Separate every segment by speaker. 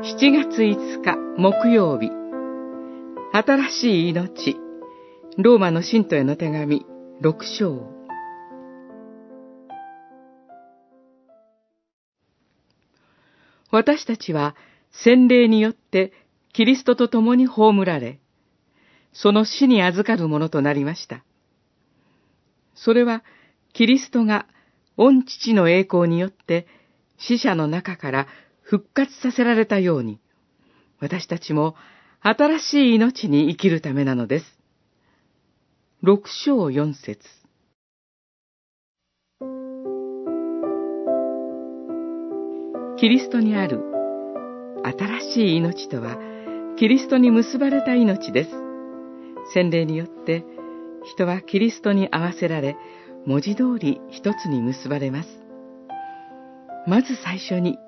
Speaker 1: 7月5日木曜日。新しい命。ローマの信徒への手紙6章。私たちは洗礼によってキリストと共に葬られ、その死に預かるものとなりました。それは、キリストが御父の栄光によって死者の中から復活させられたように、私たちも新しい命に生きるためなのです。六章四節キリストにある新しい命とは、キリストに結ばれた命です。洗礼によって、人はキリストに合わせられ、文字通り一つに結ばれます。まず最初に、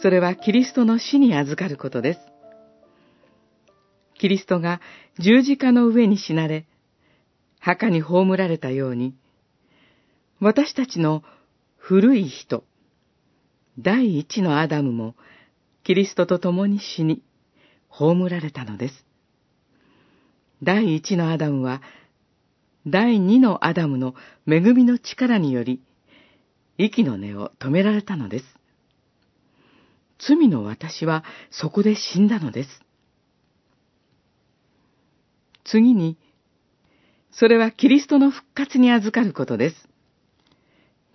Speaker 1: それはキリストの死に預かることです。キリストが十字架の上に死なれ、墓に葬られたように、私たちの古い人、第一のアダムも、キリストと共に死に、葬られたのです。第一のアダムは、第二のアダムの恵みの力により、息の根を止められたのです。罪の私はそこで死んだのです。次に、それはキリストの復活に預かることです。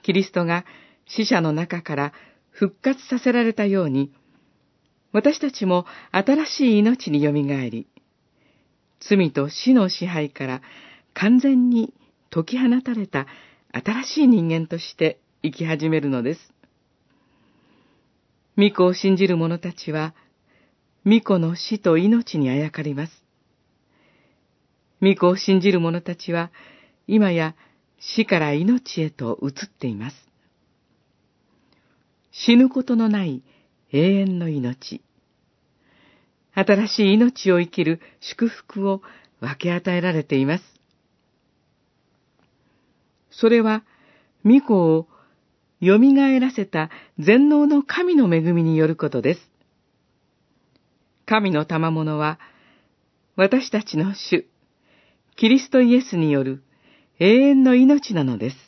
Speaker 1: キリストが死者の中から復活させられたように、私たちも新しい命によみがえり、罪と死の支配から完全に解き放たれた新しい人間として生き始めるのです。巫女を信じる者たちは、巫女の死と命にあやかります。巫女を信じる者たちは、今や死から命へと移っています。死ぬことのない永遠の命。新しい命を生きる祝福を分け与えられています。それは、巫女を蘇らせた全能の神の恵みによることです。神の賜物は、私たちの主、キリストイエスによる永遠の命なのです。